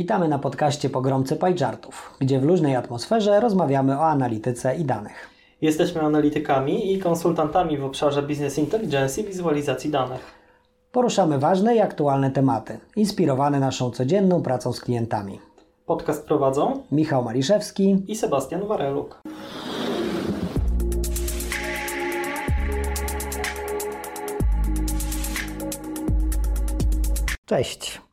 Witamy na podcaście Pogromcy Pajczartów, gdzie w luźnej atmosferze rozmawiamy o analityce i danych. Jesteśmy analitykami i konsultantami w obszarze Business Intelligence i wizualizacji danych. Poruszamy ważne i aktualne tematy, inspirowane naszą codzienną pracą z klientami. Podcast prowadzą Michał Maliszewski i Sebastian Wareluk. Cześć.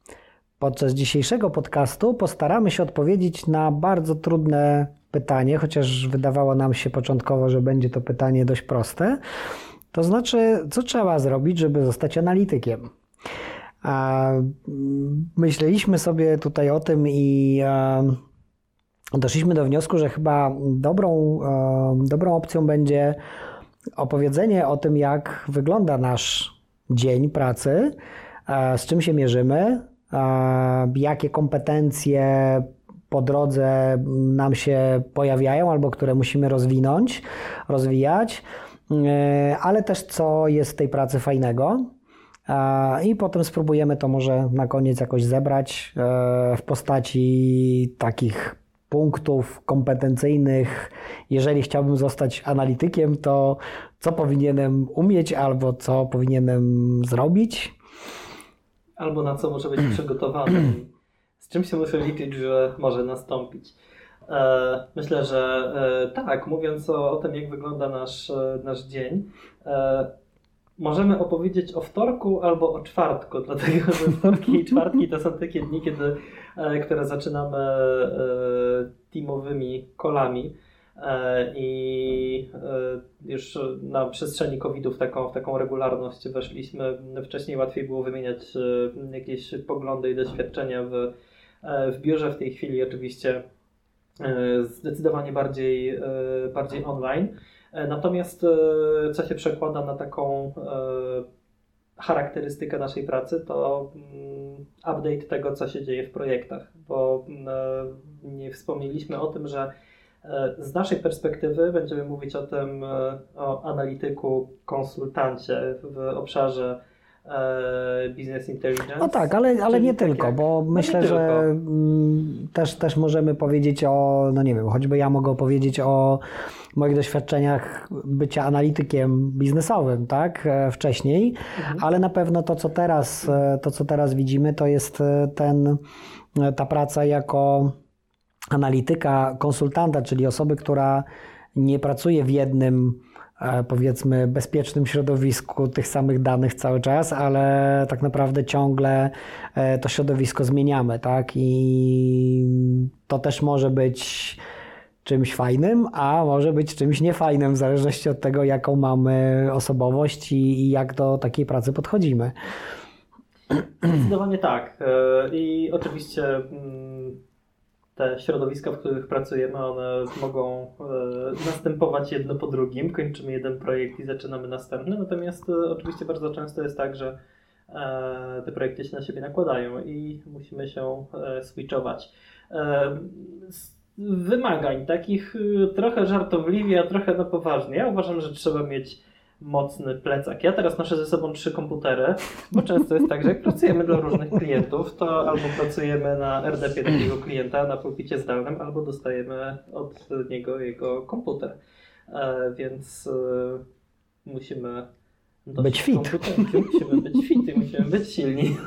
Podczas dzisiejszego podcastu postaramy się odpowiedzieć na bardzo trudne pytanie, chociaż wydawało nam się początkowo, że będzie to pytanie dość proste. To znaczy, co trzeba zrobić, żeby zostać analitykiem? Myśleliśmy sobie tutaj o tym i doszliśmy do wniosku, że chyba dobrą, dobrą opcją będzie opowiedzenie o tym, jak wygląda nasz dzień pracy, z czym się mierzymy, jakie kompetencje po drodze nam się pojawiają albo które musimy rozwinąć, rozwijać, e, ale też co jest w tej pracy fajnego. I potem spróbujemy to może na koniec jakoś zebrać e, w postaci takich punktów kompetencyjnych. Jeżeli chciałbym zostać analitykiem, to co powinienem umieć albo co powinienem zrobić, albo na co może być przygotowany, z czym się muszę liczyć, że może nastąpić. E, myślę, że e, tak, mówiąc o, o tym, jak wygląda nasz, e, nasz dzień, możemy opowiedzieć o wtorku albo o czwartku, dlatego że wtorki i czwartki to są takie dni, kiedy, które zaczynamy teamowymi kolami. E, i e, już na przestrzeni COVID-u w taką, w taką regularność weszliśmy. Wcześniej łatwiej było wymieniać e, jakieś poglądy i doświadczenia w, w biurze. W tej chwili oczywiście zdecydowanie bardziej, bardziej online. Natomiast co się przekłada na taką charakterystykę naszej pracy, to mm, update tego, co się dzieje w projektach, bo nie wspomnieliśmy o tym, że z naszej perspektywy będziemy mówić o tym, e, o analityku, konsultancie w obszarze e, business intelligence. No tak, ale, ale nie tylko, bo no myślę, że mm, też, też możemy powiedzieć o, no nie wiem, choćby ja mogę opowiedzieć o moich doświadczeniach bycia analitykiem biznesowym, tak, wcześniej, mhm. ale na pewno to, co teraz, to, co teraz widzimy, to jest ten, ta praca jako analityka, konsultanta, czyli osoby, która nie pracuje w jednym, e, powiedzmy, bezpiecznym środowisku tych samych danych cały czas, ale tak naprawdę ciągle e, to środowisko zmieniamy, tak? I to też może być czymś fajnym, a może być czymś niefajnym, w zależności od tego, jaką mamy osobowość i, jak do takiej pracy podchodzimy. Zdecydowanie tak. E, I oczywiście mm, te środowiska, w których pracujemy, one mogą e, następować jedno po drugim. Kończymy jeden projekt i zaczynamy następny. Natomiast e, oczywiście bardzo często jest tak, że e, te projekty się na siebie nakładają i musimy się switchować. Wymagań takich trochę żartobliwie, a trochę na poważnie. Ja uważam, że trzeba mieć mocny plecak. Ja teraz noszę ze sobą trzy komputery, bo często jest tak, że jak pracujemy dla różnych klientów, to albo pracujemy na RDP takiego klienta na pulpicie zdalnym, albo dostajemy od niego jego komputer. E, więc e, musimy być fit. Musimy być fit i musimy być silni.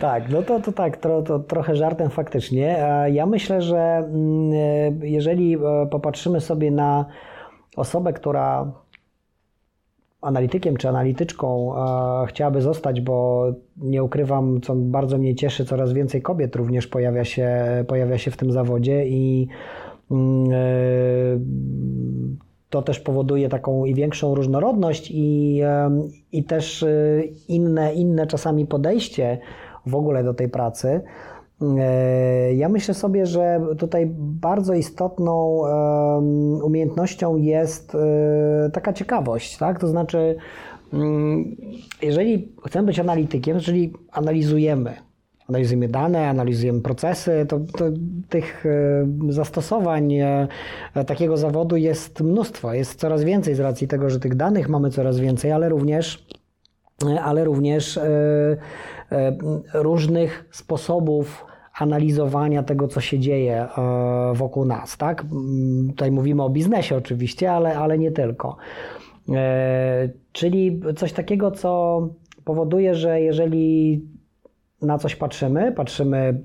Tak, no to, to tak, to, to trochę żartem faktycznie. E, ja myślę, że mm, jeżeli popatrzymy sobie na osobę, która analitykiem czy analityczką chciałaby zostać, bo nie ukrywam, co bardzo mnie cieszy, coraz więcej kobiet również pojawia się, pojawia się w tym zawodzie i mm, e, to też powoduje taką i większą różnorodność i, e, i też e, inne, inne czasami podejście w ogóle do tej pracy. E, ja myślę sobie, że tutaj bardzo istotną umiejętnością jest e, taka ciekawość, tak? To znaczy, mm, jeżeli chcemy być analitykiem, czyli analizujemy, analizujemy dane, analizujemy procesy, to, to tych e, zastosowań takiego zawodu jest mnóstwo, jest coraz więcej z racji tego, że tych danych mamy coraz więcej, ale również ale również różnych sposobów analizowania tego, co się dzieje wokół nas. Tak? Mm, tutaj mówimy o biznesie oczywiście, ale, ale nie tylko. Czyli coś takiego, co powoduje, że jeżeli na coś patrzymy, patrzymy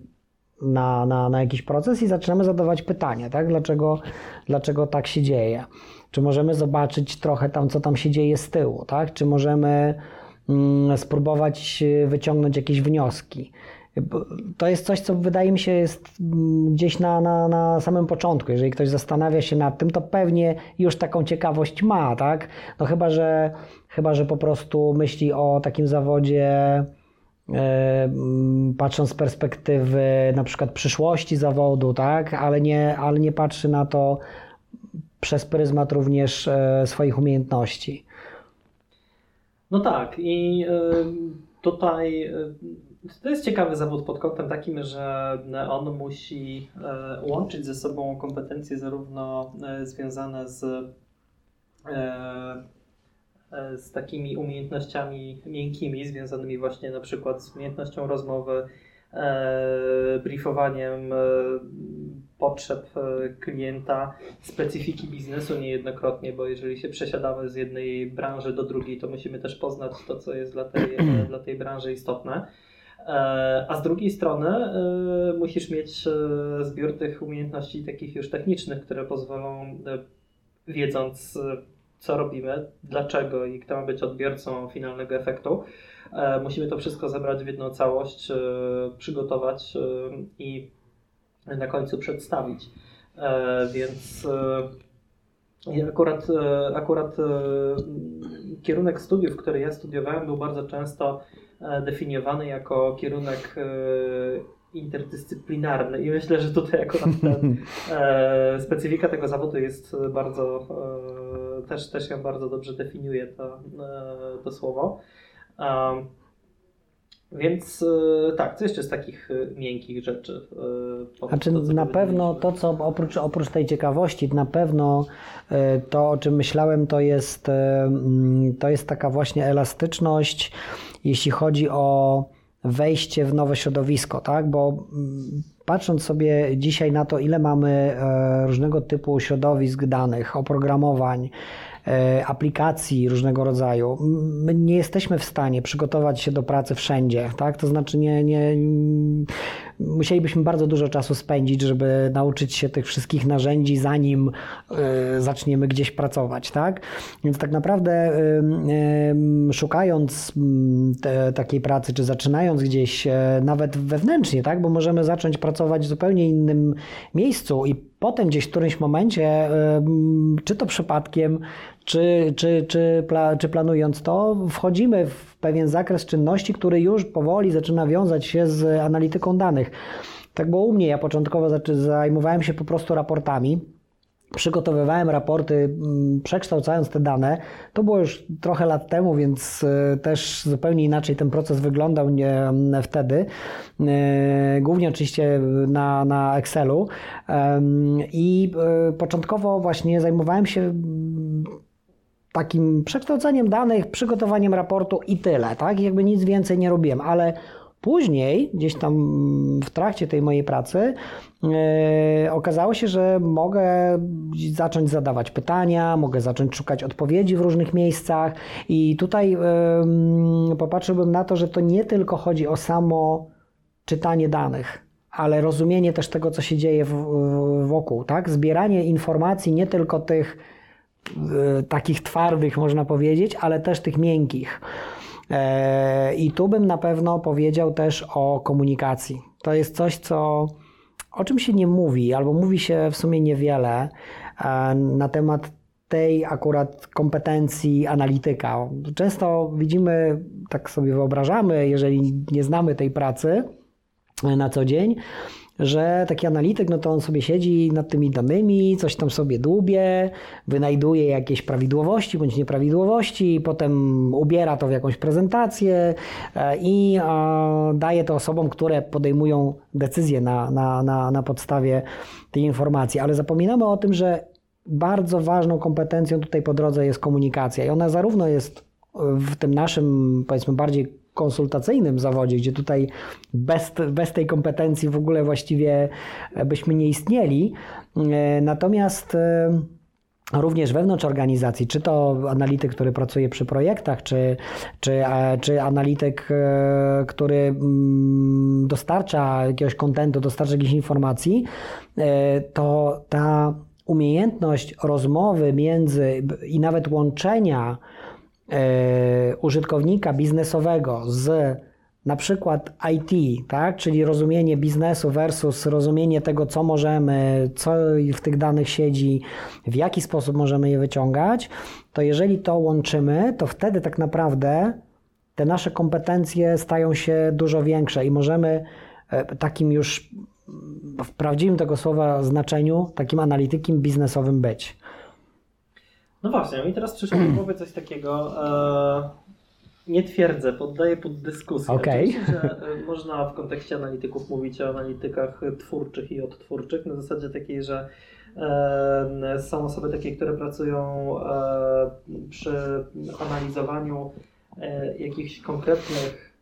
na, na, na jakiś proces i zaczynamy zadawać pytanie, tak? dlaczego, dlaczego tak się dzieje. Czy możemy zobaczyć trochę tam, co tam się dzieje z tyłu, tak? czy możemy mm, spróbować wyciągnąć jakieś wnioski. To jest coś, co wydaje mi się jest mm, gdzieś na, na, na samym początku. Jeżeli ktoś zastanawia się nad tym, to pewnie już taką ciekawość ma, tak? No chyba, że, chyba, że po prostu myśli o takim zawodzie E, patrząc z perspektywy na przykład przyszłości zawodu, tak, ale nie, ale nie patrzy na to przez pryzmat również e, swoich umiejętności. No tak i e, tutaj to jest ciekawy zawód pod kątem takim, że on musi łączyć ze sobą kompetencje zarówno związane z E, z takimi umiejętnościami miękkimi, związanymi właśnie na przykład z umiejętnością rozmowy, e, briefowaniem e, potrzeb klienta, specyfiki biznesu niejednokrotnie, bo jeżeli się przesiadamy z jednej branży do drugiej, to musimy też poznać to, co jest dla tej, dla tej branży istotne. A z drugiej strony musisz mieć zbiór tych umiejętności takich już technicznych, które pozwolą, wiedząc co robimy, dlaczego i kto ma być odbiorcą finalnego efektu. E, musimy to wszystko zebrać w jedną całość, e, przygotować e, i na końcu przedstawić. Więc akurat, akurat kierunek studiów, który ja studiowałem, był bardzo często definiowany jako kierunek interdyscyplinarny i myślę, że tutaj akurat ten, e, specyfika tego zawodu jest bardzo, e, też, też ją bardzo dobrze definiuje to, e, to słowo. Więc tak, co jeszcze z takich miękkich rzeczy? Znaczy, to, na pewno to, co oprócz, oprócz tej ciekawości, na pewno to, o czym myślałem, to jest, to jest taka właśnie elastyczność, jeśli chodzi o wejście w nowe środowisko, tak? Bo mm, patrząc sobie dzisiaj na to, ile mamy e, różnego typu środowisk danych, oprogramowań, e, aplikacji różnego rodzaju, my nie jesteśmy w stanie przygotować się do pracy wszędzie, tak? To znaczy nie, nie musielibyśmy bardzo dużo czasu spędzić, żeby nauczyć się tych wszystkich narzędzi, zanim y, zaczniemy gdzieś pracować, tak? Więc tak naprawdę szukając takiej pracy, czy zaczynając gdzieś e, nawet wewnętrznie, tak? Bo możemy zacząć pracować w zupełnie innym miejscu i potem gdzieś w którymś momencie, czy to przypadkiem, czy, czy, czy, czy planując to, wchodzimy w pewien zakres czynności, który już powoli zaczyna wiązać się z analityką danych. Tak było u mnie. Ja początkowo zajmowałem się po prostu raportami przygotowywałem raporty, mm, przekształcając te dane. To było już trochę lat temu, więc e, też zupełnie inaczej ten proces wyglądał nie, wtedy. E, głównie oczywiście na, na Excelu. I e, początkowo właśnie zajmowałem się mm, takim przekształceniem danych, przygotowaniem raportu i tyle, tak? Jakby nic więcej nie robiłem, ale Później, gdzieś tam w trakcie tej mojej pracy, yy, okazało się, że mogę zacząć zadawać pytania, mogę zacząć szukać odpowiedzi w różnych miejscach, i tutaj yy, popatrzyłbym na to, że to nie tylko chodzi o samo czytanie danych, ale rozumienie też tego, co się dzieje w, wokół, tak? Zbieranie informacji nie tylko tych takich twardych, można powiedzieć, ale też tych miękkich. E, I tu bym na pewno powiedział też o komunikacji. To jest coś, co o czym się nie mówi, albo mówi się w sumie niewiele e, na temat tej akurat kompetencji analityka. Często widzimy, tak sobie wyobrażamy, jeżeli nie znamy tej pracy na co dzień, że taki analityk, no to on sobie siedzi nad tymi danymi, coś tam sobie dłubie, wynajduje jakieś prawidłowości bądź nieprawidłowości, potem ubiera to w jakąś prezentację e, i daje to osobom, które podejmują decyzje na, na, na, na podstawie tej informacji. Ale zapominamy o tym, że bardzo ważną kompetencją tutaj po drodze jest komunikacja i ona zarówno jest w tym naszym, powiedzmy, bardziej konsultacyjnym zawodzie, gdzie tutaj bez, bez tej kompetencji w ogóle właściwie byśmy nie istnieli. Natomiast również wewnątrz organizacji, czy to analityk, który pracuje przy projektach, czy, czy, e, czy analityk, e, który mm, dostarcza jakiegoś kontentu, dostarcza jakichś informacji, e, to ta umiejętność rozmowy między i nawet łączenia użytkownika biznesowego z na przykład IT, tak? czyli rozumienie biznesu versus rozumienie tego, co możemy, co w tych danych siedzi, w jaki sposób możemy je wyciągać, to jeżeli to łączymy, to wtedy tak naprawdę te nasze kompetencje stają się dużo większe i możemy e, takim już w prawdziwym tego słowa znaczeniu, takim analitykiem biznesowym być. No właśnie, mi teraz przyszło do głowy coś takiego. E, nie twierdzę, poddaję pod dyskusję. Okay. Że e, można w kontekście analityków mówić o analitykach twórczych i odtwórczych, na zasadzie takiej, że e, są osoby takie, które pracują e, przy analizowaniu e, jakichś konkretnych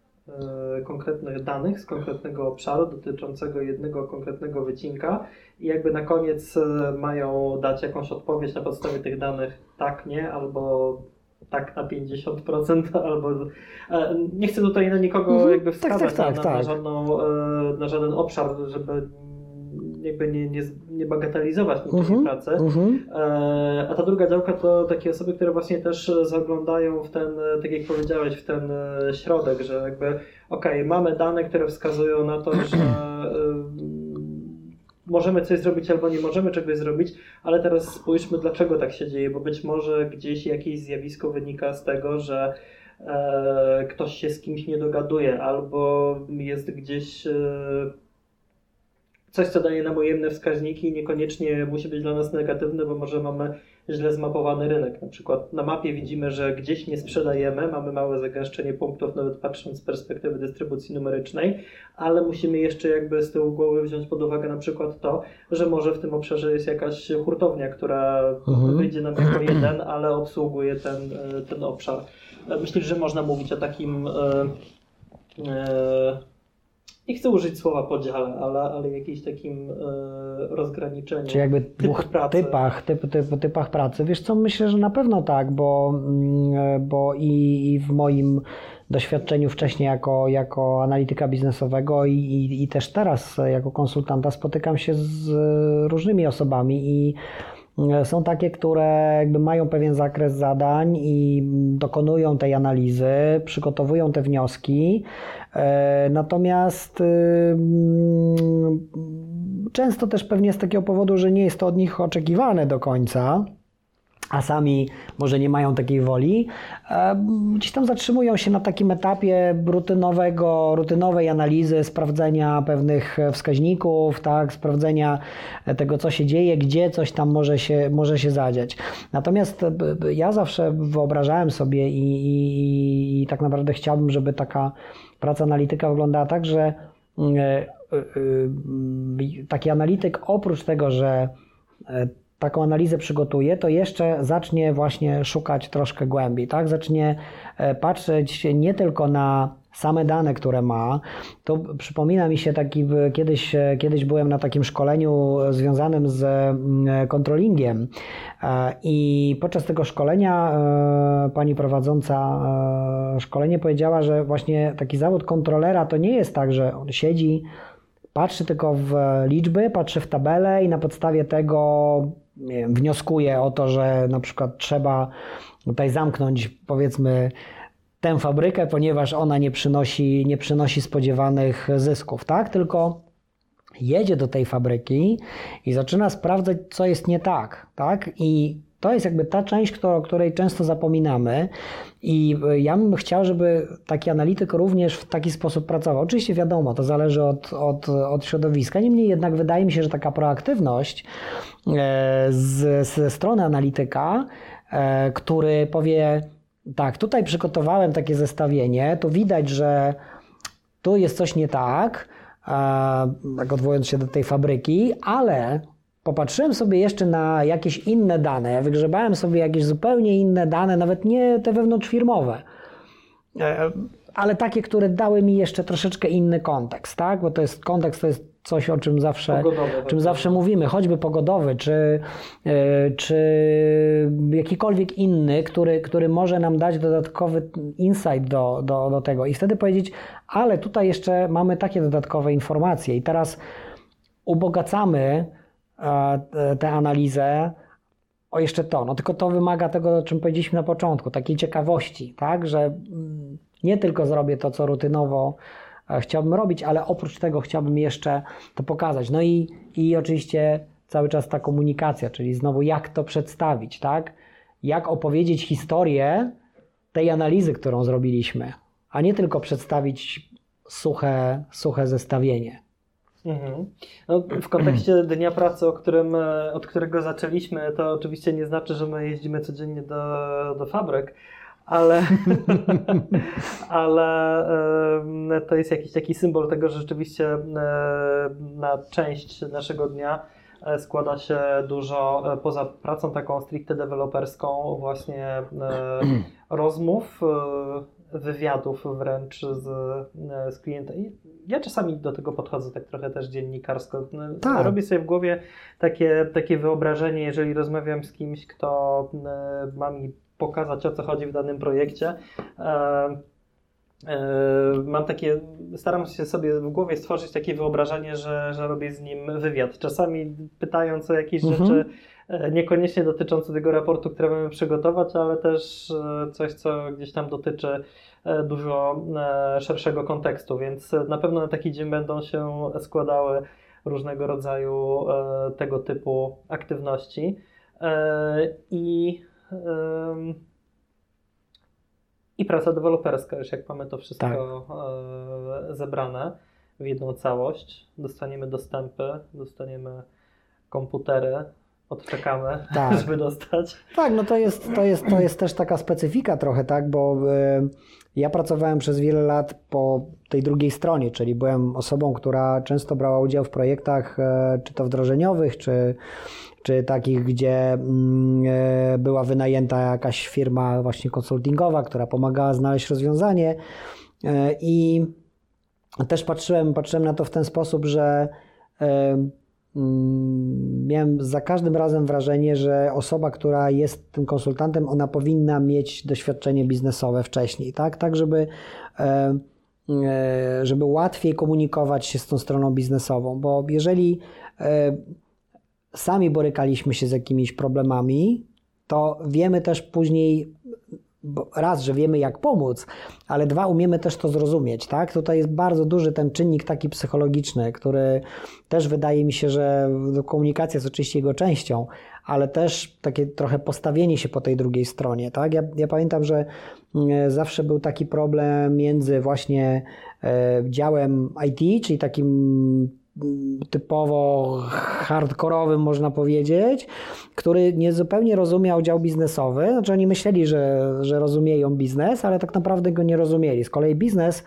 konkretnych danych z konkretnego obszaru dotyczącego jednego konkretnego wycinka i jakby na koniec e, mają dać jakąś odpowiedź na podstawie tych danych tak, nie, albo tak na 50% albo e, nie chcę tutaj na nikogo mhm. jakby wskazać tak, tak, tak, na, na, tak. żadną, e, na żaden obszar, żeby jakby nie, nie, nie bagatelizować tej mhm. pracy. E, a ta druga działka to takie osoby, które właśnie też zaglądają w ten, tak jak powiedziałeś, w ten środek, że jakby okej, okay, mamy dane, które wskazują na to, że możemy coś zrobić albo nie możemy czegoś zrobić, ale teraz spójrzmy, dlaczego tak się dzieje, bo być może gdzieś jakieś zjawisko wynika z tego, że e, ktoś się z kimś nie dogaduje, albo jest gdzieś e, coś, co daje nam ujemne wskaźniki i niekoniecznie musi być dla nas negatywne, bo może mamy źle zmapowany rynek. Na przykład na mapie widzimy, że gdzieś nie sprzedajemy, mamy małe zagęszczenie punktów, nawet patrząc z perspektywy dystrybucji numerycznej, ale musimy jeszcze jakby z tyłu głowy wziąć pod uwagę na przykład to, że może w tym obszarze jest jakaś hurtownia, która mhm. wyjdzie nam jako jeden, ale obsługuje ten, e, ten obszar. Myślę, że można mówić o takim e, e, nie chcę użyć słowa podziale, ale, ale jakimś takim e, rozgraniczeniu. Czy jakby dwóch pracy. typach, typ, typ, typach pracy. Wiesz co, myślę, że na pewno tak, bo, mm, e, bo i, i w moim doświadczeniu wcześniej jako, jako analityka biznesowego i, i, i też teraz jako konsultanta spotykam się z różnymi osobami i są takie, które jakby mają pewien zakres zadań i dokonują tej analizy, przygotowują te wnioski, E, natomiast y, mm, często też pewnie z takiego powodu, że nie jest to od nich oczekiwane do końca, a sami może nie mają takiej woli, e, gdzieś tam zatrzymują się na takim etapie rutynowego, rutynowej analizy, sprawdzenia pewnych wskaźników, tak, sprawdzenia tego, co się dzieje, gdzie coś tam może się, może się zadziać. Natomiast ja zawsze wyobrażałem sobie i, i, i tak naprawdę chciałbym, żeby taka praca analityka wyglądała tak, że e, e, e, taki analityk oprócz tego, że taką analizę przygotuje, to jeszcze zacznie właśnie szukać troszkę głębiej, tak? Zacznie patrzeć nie tylko na same dane, które ma, to przypomina mi się taki, kiedyś, kiedyś byłem na takim szkoleniu związanym z mm, kontrolingiem e, i podczas tego szkolenia e, pani prowadząca e, szkolenie powiedziała, że właśnie taki zawód kontrolera to nie jest tak, że on siedzi, patrzy tylko w liczby, patrzy w tabelę i na podstawie tego wiem, wnioskuje o to, że na przykład trzeba tutaj zamknąć powiedzmy tę fabrykę, ponieważ ona nie przynosi, nie przynosi spodziewanych zysków, tak? Tylko jedzie do tej fabryki i zaczyna sprawdzać, co jest nie tak, tak? I to jest jakby ta część, o której często zapominamy i ja bym chciał, żeby taki analityk również w taki sposób pracował. Oczywiście wiadomo, to zależy od, od, od środowiska, niemniej jednak wydaje mi się, że taka proaktywność e, z, ze strony analityka, e, który powie, tak, tutaj przygotowałem takie zestawienie. Tu widać, że tu jest coś nie tak, tak odwołując się do tej fabryki, ale popatrzyłem sobie jeszcze na jakieś inne dane, wygrzebałem sobie jakieś zupełnie inne dane, nawet nie te wewnątrzfirmowe. E, ale takie, które dały mi jeszcze troszeczkę inny kontekst, tak? Bo to jest kontekst, to jest coś, o czym zawsze, Pogodowe, czym tak. zawsze mówimy, choćby pogodowy, czy, e, czy jakikolwiek inny, który, który może nam dać dodatkowy insight do, do, do tego i wtedy powiedzieć, ale tutaj jeszcze mamy takie dodatkowe informacje i teraz ubogacamy tę analizę o jeszcze to, no tylko to wymaga tego, o czym powiedzieliśmy na początku, takiej ciekawości, tak, że mm, nie tylko zrobię to, co rutynowo e, chciałbym robić, ale oprócz tego chciałbym jeszcze to pokazać. No i, i oczywiście cały czas ta komunikacja, czyli znowu jak to przedstawić, tak? Jak opowiedzieć historię tej analizy, którą zrobiliśmy, a nie tylko przedstawić suche, suche zestawienie. Mhm. No, w kontekście Dnia Pracy, o którym, e, od którego zaczęliśmy, to oczywiście nie znaczy, że my jeździmy codziennie do, do fabryk, ale, ale e, to jest jakiś taki symbol tego, że rzeczywiście e, na część naszego dnia składa się dużo, poza pracą taką stricte deweloperską, właśnie rozmów, wywiadów wręcz z, z klientem. Ja czasami do tego podchodzę tak trochę też dziennikarsko. Tak. Robię sobie w głowie takie, takie wyobrażenie, jeżeli rozmawiam z kimś, kto ma mi pokazać o co chodzi w danym projekcie. Mam takie, staram się sobie w głowie stworzyć takie wyobrażenie, że, że robię z nim wywiad. Czasami pytając o jakieś mhm. rzeczy, niekoniecznie dotyczące tego raportu, który mamy przygotować, ale też coś, co gdzieś tam dotyczy dużo szerszego kontekstu, więc na pewno na taki dzień będą się składały różnego rodzaju tego typu aktywności. I i praca deweloperska, już jak mamy to wszystko tak. zebrane w jedną całość, dostaniemy dostępy, dostaniemy komputery, odczekamy, tak. żeby dostać. Tak, no to jest, to, jest, to jest też taka specyfika trochę, tak, bo y, ja pracowałem przez wiele lat po tej drugiej stronie, czyli byłem osobą, która często brała udział w projektach, y, czy to wdrożeniowych, czy czy takich, gdzie mm, e, była wynajęta jakaś firma właśnie konsultingowa, która pomagała znaleźć rozwiązanie. E, I też patrzyłem, patrzyłem na to w ten sposób, że e, mm, miałem za każdym razem wrażenie, że osoba, która jest tym konsultantem, ona powinna mieć doświadczenie biznesowe wcześniej, tak, tak żeby, żeby łatwiej komunikować się z tą stroną biznesową, bo jeżeli sami borykaliśmy się z jakimiś problemami, to wiemy też później, raz, że wiemy jak pomóc, ale dwa, umiemy też to zrozumieć, tak? Tutaj jest bardzo duży ten czynnik taki psychologiczny, który też wydaje mi się, że komunikacja jest oczywiście jego częścią, ale też takie trochę postawienie się po tej drugiej stronie, tak? Ja, ja pamiętam, że mm, zawsze był taki problem między właśnie e, działem IT, czyli takim typowo hardkorowym, można powiedzieć, który nie zupełnie rozumiał dział biznesowy. Znaczy oni myśleli, że, że rozumieją biznes, ale tak naprawdę go nie rozumieli. Z kolei biznes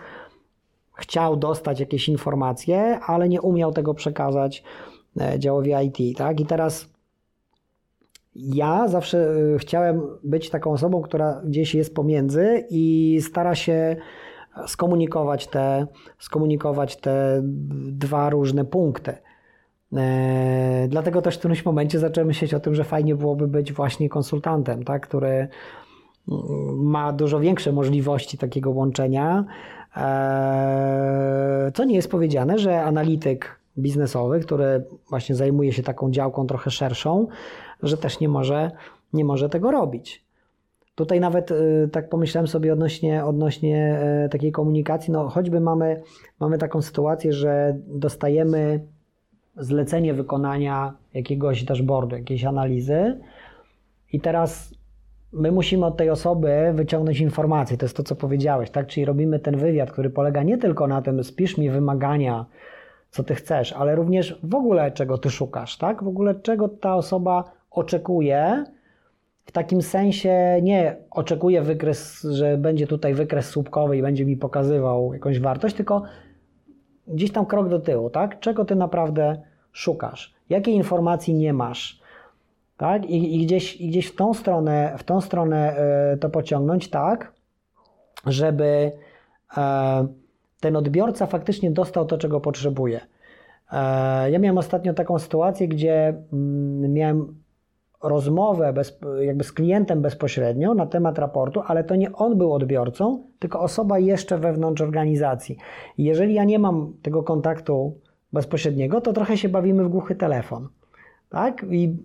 chciał dostać jakieś informacje, ale nie umiał tego przekazać e, działowi IT. Tak? I teraz ja zawsze e, chciałem być taką osobą, która gdzieś jest pomiędzy i stara się skomunikować te, skomunikować te dwa różne punkty. E, dlatego też w którymś momencie zacząłem myśleć o tym, że fajnie byłoby być właśnie konsultantem, tak, który mm, ma dużo większe możliwości takiego łączenia. E, co nie jest powiedziane, że analityk biznesowy, który właśnie zajmuje się taką działką trochę szerszą, że też nie może, nie może tego robić. Tutaj nawet y, tak pomyślałem sobie odnośnie, odnośnie e, takiej komunikacji, no choćby mamy, mamy taką sytuację, że dostajemy zlecenie wykonania jakiegoś dashboardu, jakiejś analizy i teraz my musimy od tej osoby wyciągnąć informacje. To jest to, co powiedziałeś, tak? Czyli robimy ten wywiad, który polega nie tylko na tym, spisz mi wymagania, co ty chcesz, ale również w ogóle czego ty szukasz, tak? W ogóle czego ta osoba oczekuje, w takim sensie nie oczekuję wykres, że będzie tutaj wykres słupkowy i będzie mi pokazywał jakąś wartość, tylko gdzieś tam krok do tyłu, tak? Czego ty naprawdę szukasz? Jakiej informacji nie masz? Tak? I, i gdzieś, i gdzieś w tą stronę, w tą stronę e, to pociągnąć tak, żeby e, ten odbiorca faktycznie dostał to, czego potrzebuje. E, ja miałem ostatnio taką sytuację, gdzie mm, miałem rozmowę bez, jakby z klientem bezpośrednio na temat raportu, ale to nie on był odbiorcą, tylko osoba jeszcze wewnątrz organizacji. Jeżeli ja nie mam tego kontaktu bezpośredniego, to trochę się bawimy w głuchy telefon. Tak? I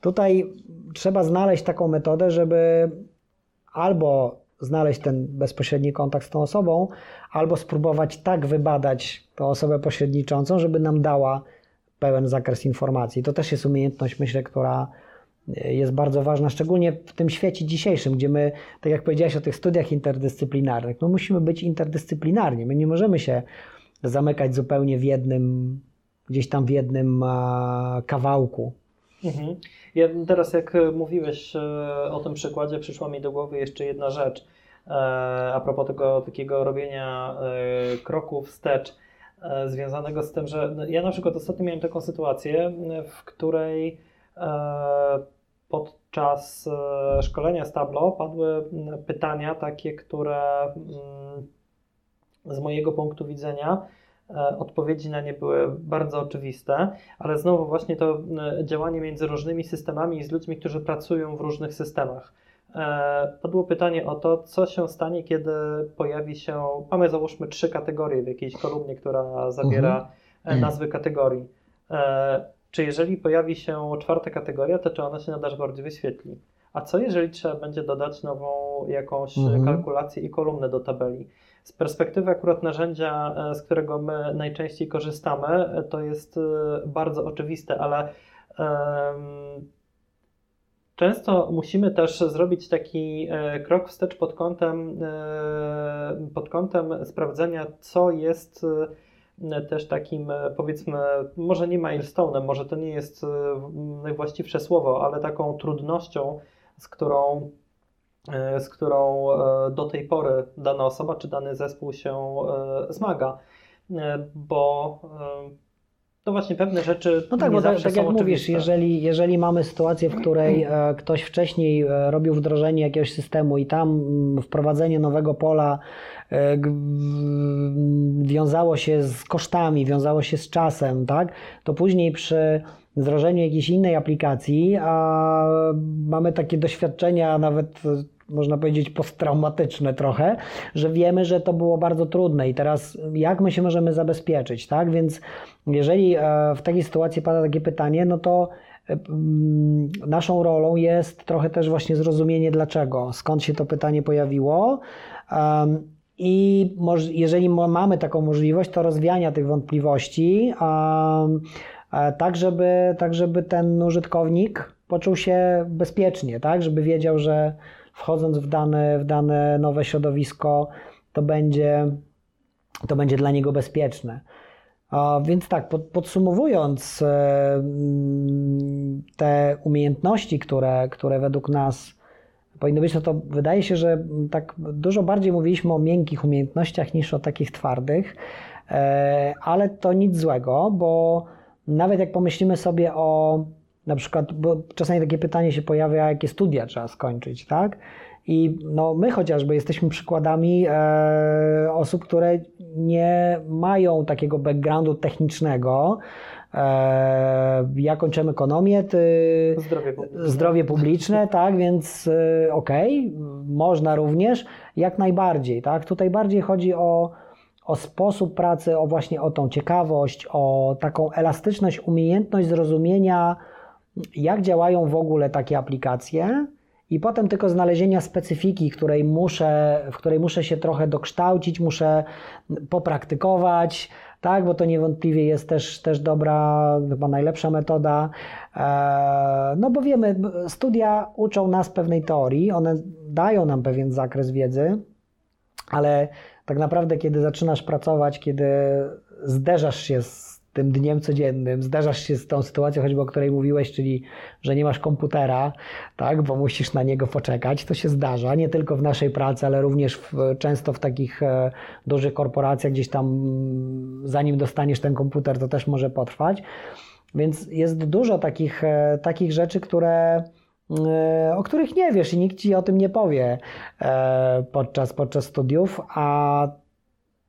tutaj trzeba znaleźć taką metodę, żeby albo znaleźć ten bezpośredni kontakt z tą osobą, albo spróbować tak wybadać tę osobę pośredniczącą, żeby nam dała pełen zakres informacji. To też jest umiejętność, myślę, która jest bardzo ważna, szczególnie w tym świecie dzisiejszym, gdzie my, tak jak powiedziałeś o tych studiach interdyscyplinarnych, no musimy być interdyscyplinarni. My nie możemy się zamykać zupełnie w jednym, gdzieś tam w jednym kawałku. Mhm. Ja teraz jak mówiłeś e, o tym przykładzie, przyszła mi do głowy jeszcze jedna rzecz e, a propos tego takiego robienia e, kroków wstecz związanego z tym, że no, ja na przykład ostatnio miałem taką sytuację, w której podczas szkolenia z Tableau padły pytania takie, które z mojego punktu widzenia E, odpowiedzi na nie były bardzo oczywiste, ale znowu właśnie to e, działanie między różnymi systemami i z ludźmi, którzy pracują w różnych systemach. E, padło pytanie o to, co się stanie, kiedy pojawi się, mamy załóżmy trzy kategorie w jakiejś kolumnie, która zawiera mhm. nazwy kategorii. Czy jeżeli pojawi się czwarta kategoria, to czy ona się na dashboardzie wyświetli? A co jeżeli trzeba będzie dodać nową jakąś mhm. kalkulację i kolumnę do tabeli? Z perspektywy akurat narzędzia, e, z którego my najczęściej korzystamy, e, to jest e, bardzo oczywiste, ale um, często musimy też zrobić taki krok wstecz pod kątem, pod kątem sprawdzenia, co jest też takim powiedzmy, może nie milestone'em, może to nie jest najwłaściwsze słowo, ale taką trudnością, z którą E, z którą e, do tej pory dana osoba czy dany zespół się e, zmaga, bo to właśnie pewne rzeczy. No tak, bo tak, tak jak mówisz, jeżeli, jeżeli mamy sytuację, w której ktoś wcześniej robił wdrożenie jakiegoś systemu i tam mm, wprowadzenie nowego pola wiązało się z kosztami, wiązało się z czasem, tak, to później przy wdrożeniu jakiejś innej aplikacji, a mamy takie doświadczenia nawet można powiedzieć posttraumatyczne trochę, że wiemy, że to było bardzo trudne i teraz jak my się możemy zabezpieczyć, tak? Więc jeżeli e, w takiej sytuacji pada takie pytanie, no to e, mm, naszą rolą jest trochę też właśnie zrozumienie dlaczego, skąd się to pytanie pojawiło. I jeżeli mamy taką możliwość, to rozwiania tych wątpliwości, E, tak żeby, tak żeby ten użytkownik poczuł się bezpiecznie, tak, żeby wiedział, że wchodząc w dane, w dane nowe środowisko, to będzie, to będzie dla niego bezpieczne. Więc tak, podsumowując e, te umiejętności, które, które według nas powinny być, no to wydaje się, że tak dużo bardziej mówiliśmy o miękkich umiejętnościach niż o takich twardych, e, ale to nic złego, bo nawet jak pomyślimy sobie o na przykład, bo czasami takie pytanie się pojawia, jakie studia trzeba skończyć, tak? I no, my chociażby jesteśmy przykładami e, osób, które nie mają takiego backgroundu technicznego. E, ja kończyłem ekonomię, ty zdrowie publiczne, zdrowie publiczne tak, więc e, okej, okay, można również, jak najbardziej, tak? Tutaj bardziej chodzi o o sposób pracy, o właśnie o tą ciekawość, o taką elastyczność, umiejętność zrozumienia, jak działają w ogóle takie aplikacje. I potem tylko znalezienia specyfiki, której muszę, w której muszę się trochę dokształcić, muszę popraktykować, tak, bo to niewątpliwie jest też, też dobra, chyba najlepsza metoda. E, no bo wiemy, studia uczą nas pewnej teorii, one dają nam pewien zakres wiedzy, ale tak naprawdę, kiedy zaczynasz pracować, kiedy zderzasz się z tym dniem codziennym, zderzasz się z tą sytuacją, choćby o której mówiłeś, czyli że nie masz komputera, tak, bo musisz na niego poczekać, to się zdarza, nie tylko w naszej pracy, ale również w, często w takich e, dużych korporacjach, gdzieś tam zanim dostaniesz ten komputer, to też może potrwać. Więc jest dużo takich, e, takich rzeczy, które E, o których nie wiesz i nikt ci o tym nie powie podczas, podczas studiów, a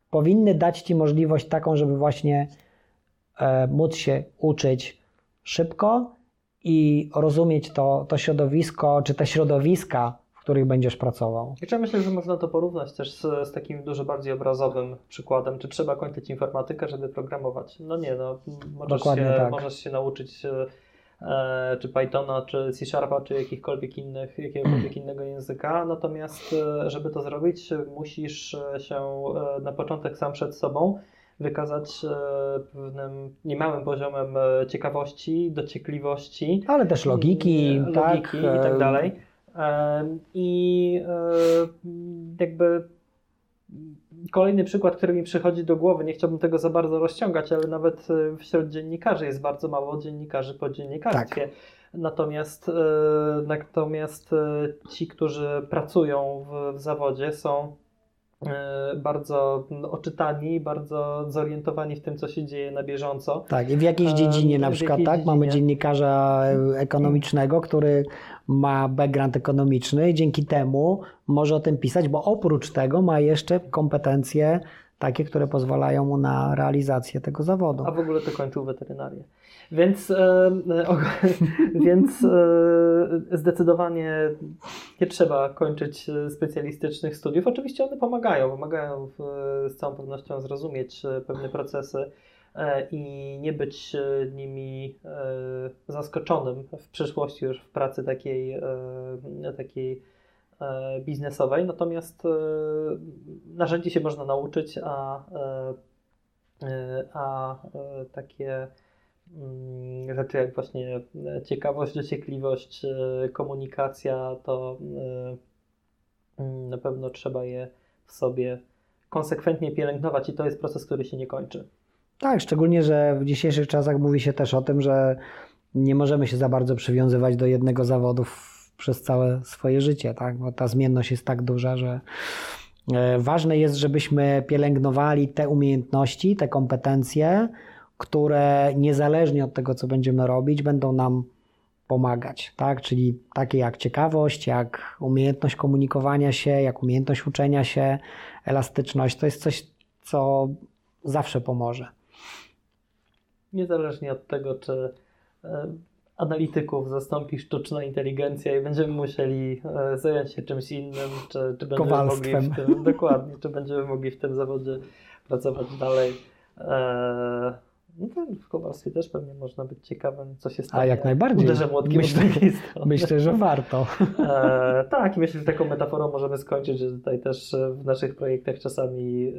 powinny dać Ci możliwość taką, żeby właśnie móc się uczyć szybko i rozumieć to, to środowisko, czy te środowiska, w których będziesz pracował. Jeszcze myślę, że można to porównać też z, z takim dużo bardziej obrazowym przykładem. Czy trzeba kończyć informatykę, żeby programować? No nie, no możesz, Dokładnie się, tak. możesz się nauczyć e, czy Pythona, czy C Sharpa, czy jakichkolwiek innych, jakiegokolwiek innego języka, natomiast e, żeby to zrobić, musisz e, się e, na początek sam przed sobą wykazać e, pewnym niemałym poziomem e, ciekawości, dociekliwości, Ale też logiki, Mm, tak, logiki i tak e, dalej. I e, jakby kolejny przykład, który mi przychodzi do głowy, nie chciałbym tego za bardzo rozciągać, ale nawet e, wśród dziennikarzy jest bardzo mało dziennikarzy po dziennikarstwie. Tak. Natomiast, e, natomiast e, ci, którzy pracują w, w zawodzie, są e, bardzo oczytani, bardzo zorientowani w tym, co się dzieje na bieżąco. Tak, i w jakiejś Em, dziedzinie na przykład, tak, mamy dziedzinie? dziennikarza e, ekonomicznego, który ma background ekonomiczny i dzięki temu może o tym pisać, bo oprócz tego ma jeszcze kompetencje takie, które pozwalają mu na realizację tego zawodu. A w ogóle to kończył weterynarię. Więc, e, o, więc e, zdecydowanie nie trzeba kończyć e, specjalistycznych studiów. Oczywiście one pomagają, pomagają w, z całą pewnością zrozumieć e, pewne procesy e, i nie być e, nimi e, zaskoczonym w przyszłości już w pracy takiej, e, takiej e, biznesowej. Natomiast e, narzędzi się można nauczyć, a, e, e, a e, takie mm, rzeczy jak właśnie e, ciekawość, dociekliwość, e, komunikacja, to e, mm, na pewno trzeba je w sobie konsekwentnie pielęgnować i to jest proces, który się nie kończy. Tak, szczególnie, że w dzisiejszych czasach mówi się też o tym, że nie możemy się za bardzo przywiązywać do jednego zawodu przez całe swoje życie, tak? bo ta zmienność jest tak duża, że e, ważne jest, żebyśmy pielęgnowali te umiejętności, te kompetencje, które niezależnie od tego, co będziemy robić, będą nam pomagać, tak? Czyli takie jak ciekawość, jak umiejętność komunikowania się, jak umiejętność uczenia się, elastyczność, to jest coś, co zawsze pomoże. Niezależnie od tego, czy e, analityków zastąpi sztuczna inteligencja i będziemy musieli e, zająć się czymś innym, czy, czy będziemy mogli Kowalstwem. w tym, dokładnie, czy będziemy mogli w tym zawodzie pracować dalej. No to w kowalstwie też pewnie można być ciekawym, co się stanie. jak najbardziej. Uderzę młotkiem Myślę-. Myślę, że warto. E, tak, i myślę, że taką metaforą możemy skończyć, że tutaj też e, w naszych projektach czasami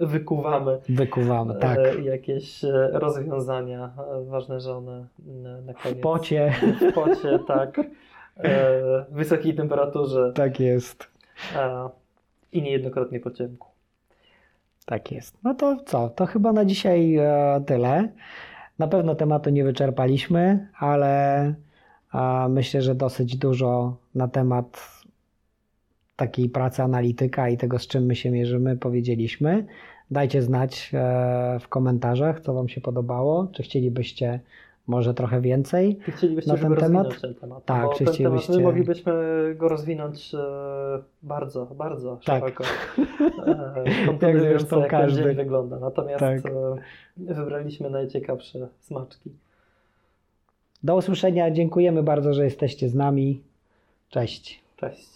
e, wykuwamy Wykuwamy, tak. e, jakieś e, rozwiązania. Ważne, że one na, na W koniec. pocie, W pocie, tak. E, wysokiej temperaturze tak jest. i niejednokrotnie po ciemku. Tak jest. No to co? To chyba na dzisiaj e, tyle. Na pewno tematu nie wyczerpaliśmy, ale myślę, że dosyć dużo na temat takiej pracy analityka i tego, z czym my się mierzymy, powiedzieliśmy. Dajcie znać e, w komentarzach, co Wam się podobało. Czy chcielibyście może trochę więcej? Chcielibyście, Na żeby ten temat? rozwinąć ten temat? Tak, Bo czy ten temat, my chcielibyście- moglibyśmy go rozwinąć e, bardzo, bardzo Tak. szeroko. E, kontynuując, zresztą jak każdy. dzień wygląda. Natomiast Tak. e, wybraliśmy najciekawsze smaczki. Do usłyszenia. Dziękujemy bardzo, że jesteście z nami. Cześć. Cześć.